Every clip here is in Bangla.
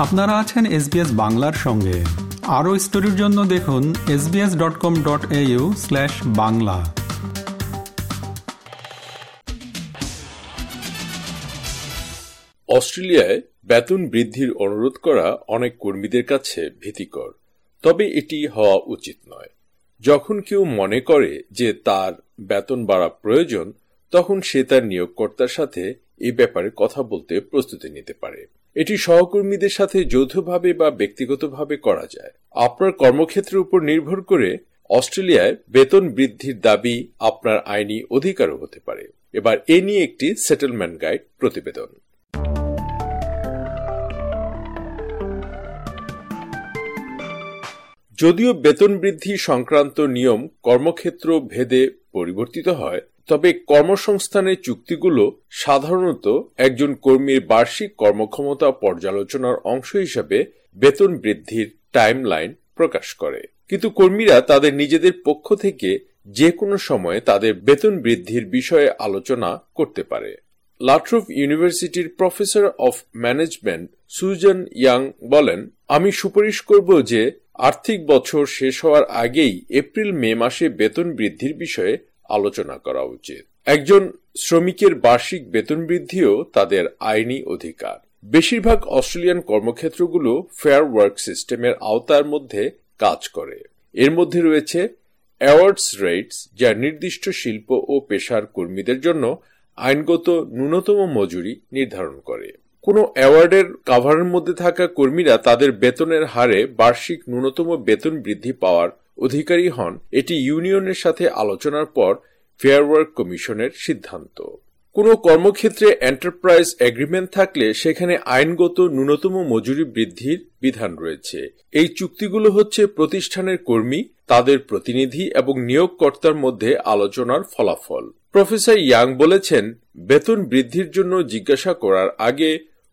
আপনারা আছেন এসবিএস বাংলার সঙ্গে। আরও স্টোরির জন্য দেখুন SBS dot com dot au slash Bangla. অস্ট্রেলিয়ায় বেতন বৃদ্ধির অনুরোধ করা অনেক কর্মীদের কাছে ভীতিকর। তবে এটি হওয়া উচিত নয়। যখন কেউ মনে করে যে তার বেতন বাড়া প্রয়োজন, তখন সে তার নিয়োগকর্তার সাথে এই ব্যাপারে কথা বলতে প্রস্তুতি নিতে পারে। এটি সহকর্মীদের সাথে যৌথভাবে বা ব্যক্তিগতভাবে করা যায়। আপনার কর্মক্ষেত্রের উপর নির্ভর করে অস্ট্রেলিয়ায় বেতন বৃদ্ধির দাবি আপনার আইনি অধিকারও হতে পারে। এবার এ নিয়ে একটি সেটেলমেন্ট গাইড প্রতিবেদন। যদিও বেতন বৃদ্ধি সংক্রান্ত নিয়ম কর্মক্ষেত্র ভেদে পরিবর্তিত হয় তবে কর্মসংস্থানের চুক্তিগুলো সাধারণত একজন কর্মীর বার্ষিক কর্মক্ষমতা পর্যালোচনার অংশ হিসাবে বেতন বৃদ্ধির টাইমলাইন প্রকাশ করে। কিন্তু কর্মীরা তাদের নিজেদের পক্ষ থেকে যে কোনো সময়ে তাদের বেতন বৃদ্ধির বিষয়ে আলোচনা করতে পারে। লাট্রোভ ইউনিভার্সিটির professor of management Sujan Young বলেন, আমি সুপারিশ করব যে আর্থিক বছর শেষ হওয়ার আগেই এপ্রিল মে মাসে বেতন বৃদ্ধির বিষয়ে আলোচনা করা উচিত। একজন শ্রমিকের বার্ষিক বেতন বৃদ্ধিও তাদের আইনি অধিকার। বেশিরভাগ অস্ট্রেলিয়ান কর্মক্ষেত্রগুলো ফেয়ার ওয়ার্ক সিস্টেমের আওতার মধ্যে কাজ করে। এর মধ্যে রয়েছে অ্যাওয়ার্ডস রেটস, যা নির্দিষ্ট শিল্প ও পেশার কর্মীদের জন্য আইনগত ন্যূনতম মজুরি নির্ধারণ করে। কোনো অ্যাওয়ার্ডের কাভারের মধ্যে থাকা কর্মীরা তাদের বেতনের হারে বার্ষিক ন্যূনতম বেতন বৃদ্ধি পাওয়ার অধিকারী হন, এটি ইউনিয়নের সাথে আলোচনার পর ফেয়ার ওয়ার্ক কমিশনের সিদ্ধান্ত। কোনো কর্মক্ষেত্রে এন্টারপ্রাইজ এগ্রিমেন্ট থাকলে সেখানে আইনগত ন্যূনতম মজুরি বৃদ্ধির বিধান রয়েছে। এই চুক্তিগুলো হচ্ছে প্রতিষ্ঠানের কর্মী, তাদের প্রতিনিধি এবং নিয়োগকর্তার মধ্যে আলোচনার ফলাফল। প্রফেসর ইয়াং বলেছেন, বেতন বৃদ্ধির জন্য জিজ্ঞাসা করার আগে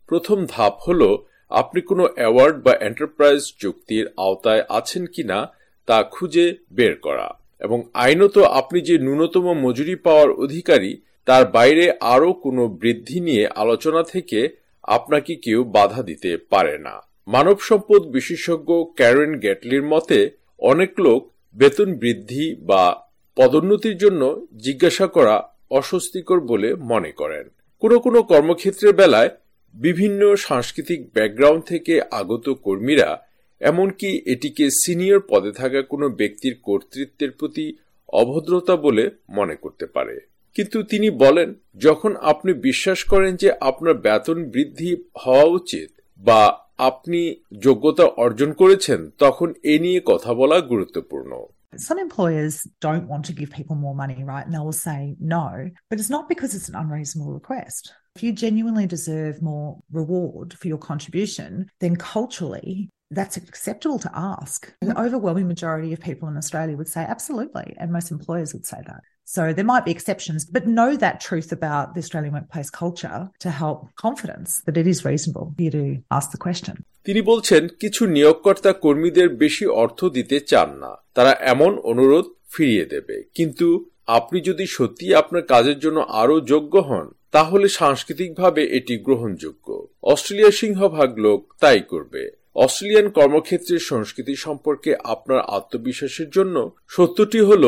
প্রথম ধাপ হল, আপনি কোনো অ্যাওয়ার্ড বা এন্টারপ্রাইজ চুক্তির আওতায় আছেন কিনা তা খুঁজে বের করা। এবং আইনত আপনি যে ন্যূনতম মজুরি পাওয়ার অধিকারী, তার বাইরে আরও কোনো বৃদ্ধি নিয়ে আলোচনা থেকে আপনাকে কেউ বাধা দিতে পারে না। মানব সম্পদ বিশেষজ্ঞ ক্যারেন গেটলির মতে, অনেক লোক বেতন বৃদ্ধি বা পদোন্নতির জন্য জিজ্ঞাসা করা অস্বস্তিকর বলে মনে করেন। কোনো কোনো কর্মক্ষেত্রের বেলায় বিভিন্ন সাংস্কৃতিক ব্যাকগ্রাউন্ড থেকে আগত কর্মীরা এমনকি এটিকে সিনিয়র পদে থাকা কোনো ব্যক্তির কর্তৃত্বের প্রতি অভদ্রতা বলে মনে করতে পারে কিন্তু তিনি বলেন যখন আপনি বিশ্বাস করেন যে আপনার বেতন বৃদ্ধি হওয়া উচিত বা আপনি যোগ্যতা অর্জন করেছেন তখন এ নিয়ে কথা বলা গুরুত্বপূর্ণ Some employers don't want to give people more money, right? And they will say no, but it's not because it's an unreasonable request. If you genuinely deserve more reward for your contribution, then culturally that's acceptable to ask. The overwhelming majority of people in Australia would say absolutely, and most employers would say that. So there might be exceptions, but know that truth about the Australian workplace culture to help confidence that it is reasonable for you to ask the question. তিনি বলছেন কিছু নিয়োগকর্তা কর্মীদের বেশি অর্থ দিতে চান না তারা এমন অনুরোধ ফিরিয়ে দেবে কিন্তু আপনি যদি সত্যি আপনার কাজের জন্য আরও যোগ্য হন তাহলে সাংস্কৃতিকভাবে এটি গ্রহণযোগ্য অস্ট্রেলিয়ার সিংহভাগ লোক তাই করবে অস্ট্রেলিয়ান কর্মক্ষেত্রের সংস্কৃতি সম্পর্কে আপনার আত্মবিশ্বাসের জন্য সত্যটি হল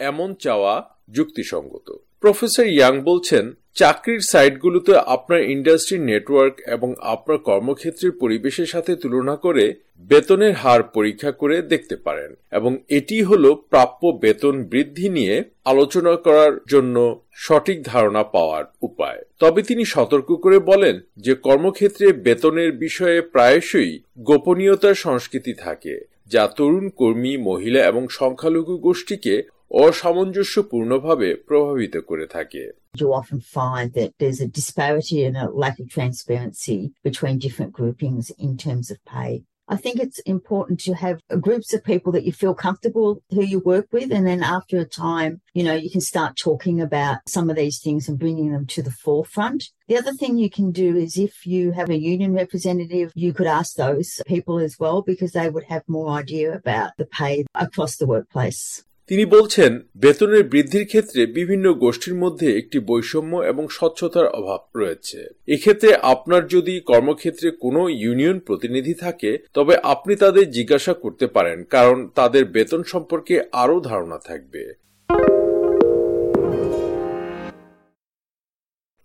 এমন চাওয়া যুক্তিসঙ্গত। প্রফেসর ইয়াং বলছেন চাকরির সাইটগুলোতে আপনার ইন্ডাস্ট্রি নেটওয়ার্ক এবং আপনার কর্মক্ষেত্রের পরিবেশের সাথে তুলনা করে বেতনের হার পরীক্ষা করে দেখতে পারেন। এবং এটি হল প্রাপ্য বেতন বৃদ্ধি নিয়ে আলোচনা করার জন্য সঠিক ধারণা পাওয়ার উপায়। তবে তিনি সতর্ক করে বলেন যে কর্মক্ষেত্রে বেতনের বিষয়ে প্রায়শই গোপনীয়তার সংস্কৃতি থাকে, যা তরুণ কর্মী, মহিলা এবং সংখ্যালঘু গোষ্ঠীকে অসামঞ্জস্যপূর্ণভাবে প্রভাবিত করে থাকে। You often find that there's a disparity and a lack of transparency between different groupings in terms of pay. I think it's important to have groups of people that you feel comfortable who you work with. And then after a time, you know, you can start talking about some of these things and bringing them to the forefront. The other thing you can do is if you have a union representative, you could ask those people as well because they would have more idea about the pay across the workplace. তিনি বলছেন, বেতনের বৃদ্ধির ক্ষেত্রে বিভিন্ন গোষ্ঠীর মধ্যে একটি বৈষম্য এবং স্বচ্ছতার অভাব রয়েছে। এক্ষেত্রে আপনার যদি কর্মক্ষেত্রে কোনো ইউনিয়ন প্রতিনিধি থাকে, তবে আপনি তাদের জিজ্ঞাসা করতে পারেন, কারণ তাদের বেতন সম্পর্কে আরও ধারণা থাকবে।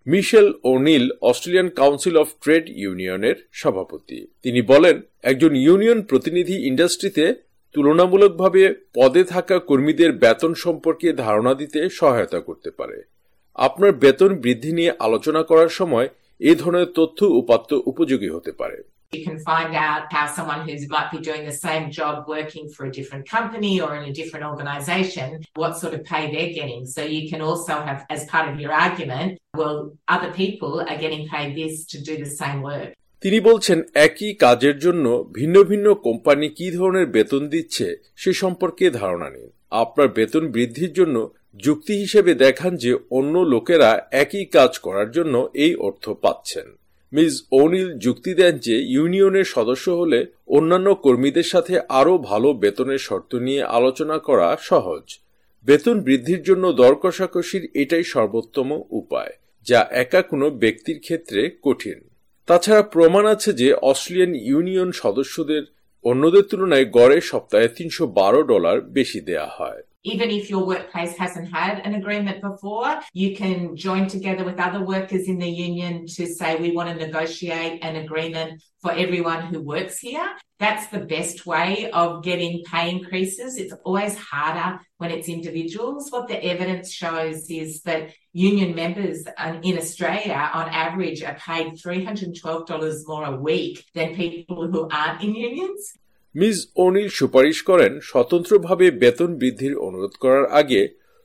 Michele O'Neil, Australian council of trade ইউনিয়নের সভাপতি। তিনি বলেন, একজন ইউনিয়ন প্রতিনিধি ইন্ডাস্ট্রিতে তুলনামূলকভাবে পদে থাকা কর্মীদের বেতন সম্পর্কে ধারণা দিতে সহায়তা করতে পারে আপনার বেতন বৃদ্ধি নিয়ে আলোচনা করার সময় এই ধরনের তথ্য উপাত্ত উপযোগী হতে পারে You can find out how someone who might be doing the same job working for a different company or in a different organization, what sort of pay they're getting. So you can also have, as part of your argument, well, other people are getting paid this to do the same work. তিনি বলছেন, একই কাজের জন্য ভিন্ন ভিন্ন কোম্পানি কি ধরনের বেতন দিচ্ছে সে সম্পর্কে ধারণা নিন। আপনার বেতন বৃদ্ধির জন্য যুক্তি হিসেবে দেখান যে অন্য লোকেরা একই কাজ করার জন্য এই অর্থ পাচ্ছেন। মিস ওনিল যুক্তি দেন যে ইউনিয়নের সদস্য হলে অন্যান্য কর্মীদের সাথে আরও ভালো বেতনের শর্ত নিয়ে আলোচনা করা সহজ। বেতন বৃদ্ধির জন্য দর কষাকষির এটাই সর্বোত্তম উপায়, যা একা কোনো ব্যক্তির ক্ষেত্রে কঠিন। তাছাড়া প্রমাণ আছে যে অস্ট্রেলিয়ান ইউনিয়ন সদস্যদের অন্যদের তুলনায় গড়ে সপ্তাহে তিনশো বারো ডলার বেশি দেয়া হয়। Even if your workplace hasn't had an agreement before, you can join together with other workers in the union to say we want to negotiate an agreement for everyone who works here. That's the best way of getting pay increases. It's always harder when it's individuals. What the evidence shows is that union members in Australia, on average, are paid $312 more a week than people who aren't in unions. Miss O'Neil সুপারিশ করেন স্বতন্ত্রভাবে বেতন বৃদ্ধির অনুরোধ করার আগে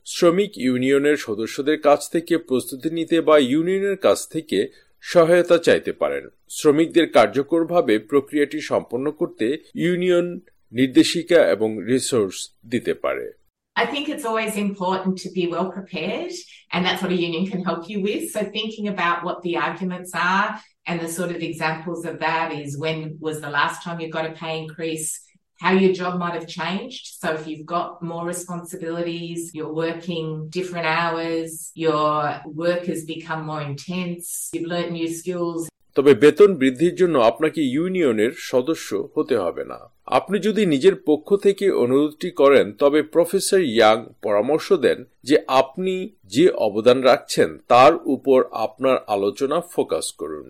শ্রমিক ইউনিয়নের সদস্যদের কাছ থেকে প্রস্তুতি নিতে বা ইউনিয়নের কাছ থেকে সহায়তা চাইতে পারেন শ্রমিকদের কার্যকরভাবে প্রক্রিয়াটি সম্পন্ন করতে ইউনিয়ন নির্দেশিকা এবং রিসোর্স দিতে পারে I think it's always important to be well prepared, and that's what a union can help you with. So, thinking about what the arguments are and the sort of examples of that is when was the last time you got a pay increase, how your job might have changed. So, if you've got more responsibilities, you're working different hours, your work has become more intense, you've learned new skills. তবে বেতন বৃদ্ধির জন্য আপনাকে ইউনিয়নের সদস্য হতে হবে না আপনি যদি নিজের পক্ষ থেকে অনুরোধটি করেন তবে প্রফেসর ইয়াং পরামর্শ দেন যে আপনি যে অবদান রাখছেন তার উপর আপনার আলোচনা ফোকাস করুন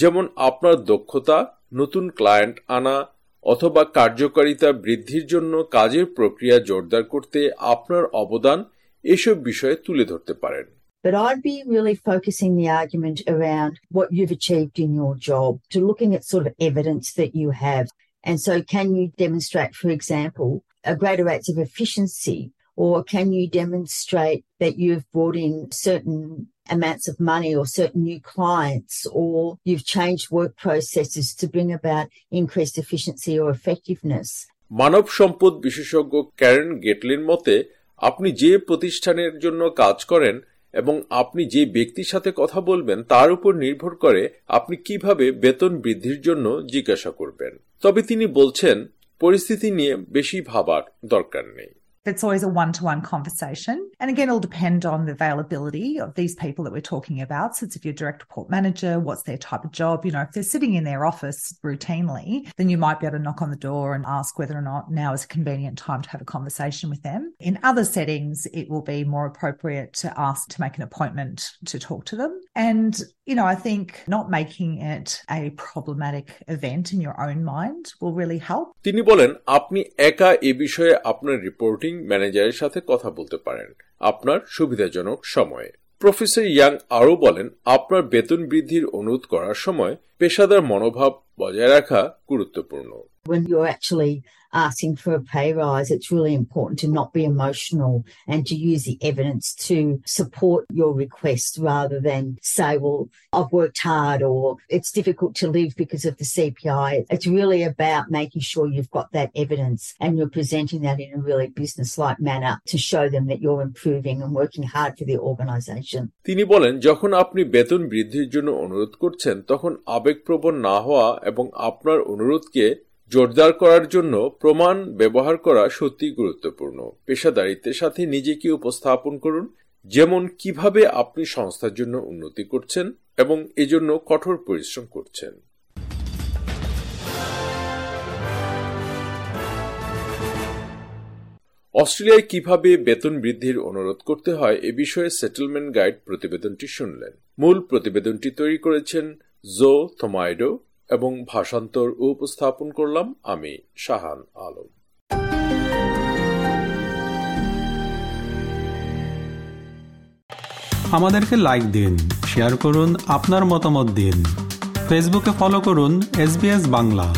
যেমন আপনার দক্ষতা নতুন ক্লায়েন্ট আনা অথবা কার্যকারিতা বৃদ্ধির জন্য কাজের প্রক্রিয়া জোরদার করতে আপনার অবদান এসব বিষয়ে তুলে ধরতে পারেন But I'd be really focusing the argument around what you've achieved in your job to looking at sort of evidence that you have. And so can you demonstrate, for example, a greater rates of efficiency or can you demonstrate that you've brought in certain amounts of money or certain new clients, or you've changed work processes to bring about increased efficiency or effectiveness? মানব সম্পদ বিশেষজ্ঞ ক্যারেন গেটলির মতে, আপনি যে প্রতিষ্ঠানের জন্য কাজ করেন এবং আপনি যে ব্যক্তির সাথে কথা বলবেন, তার উপর নির্ভর করে আপনি কীভাবে বেতন বৃদ্ধির জন্য জিজ্ঞাসা করবেন তবে তিনি বলছেন, পরিস্থিতি নিয়ে বেশি ভাবার দরকার নেই It's always a one to one conversation. And again, it'll depend on the availability of these people that we're talking about. So, it's if you're direct report manager, what's their type of job? You know, if they're sitting in their office routinely, then you might be able to knock on the door and ask whether or not now is a convenient time to have a conversation with them. In other settings, it will be more appropriate to ask to make an appointment to talk to them. And, you know, I think not making it a problematic event in your own mind will really help. তিনি বলেন আপনি একা এ বিষয়ে আপনার রিপোর্টিং ম্যানেজারের সাথে কথা বলতে পারেন। আপনার সুবিধাজনক সময়ে। প্রফেসর ইয়াং আরও বলেন, আপনার বেতন বৃদ্ধির অনুরোধ করার সময় পেশাদার মনোভাব বজায় রাখা গুরুত্বপূর্ণ। When you're actually asking for a pay rise, it's really important to not be emotional and to use the evidence to support your request rather than say, well, I've worked hard or it's difficult to live because of the CPI. It's really about making sure you've got that evidence and you're presenting that in a really business-like manner to show them that you're improving and working hard for the organisation. তিনি বলেন যখন আপনি বেতন বৃদ্ধির জন্য অনুরোধ করছেন তখন আবেগপ্রবণ না হওয়া এবং আপনার অনুরোধকে জোরদার করার জন্য প্রমাণ ব্যবহার করা সত্যি গুরুত্বপূর্ণ। পেশাদারিত্বের সাথে নিজেকে উপস্থাপন করুন, যেমন কীভাবে আপনি সংস্থার জন্য উন্নতি করছেন এবং এজন্য কঠোর পরিশ্রম করছেন। অস্ট্রেলিয়ায় কীভাবে বেতন বৃদ্ধির অনুরোধ করতে হয় এ বিষয়ে সেটেলমেন্ট গাইড প্রতিবেদনটি শুনলেন। মূল প্রতিবেদনটি তৈরি করেছেন জো থোমাইডো এবং ভাষান্তর উপস্থাপন করলাম আমি, শাহান আলম। আমাদেরকে লাইক দিন শেয়ার করুন, আপনার মতামত দিন। ফেসবুকে ফলো করুন এস বাংলা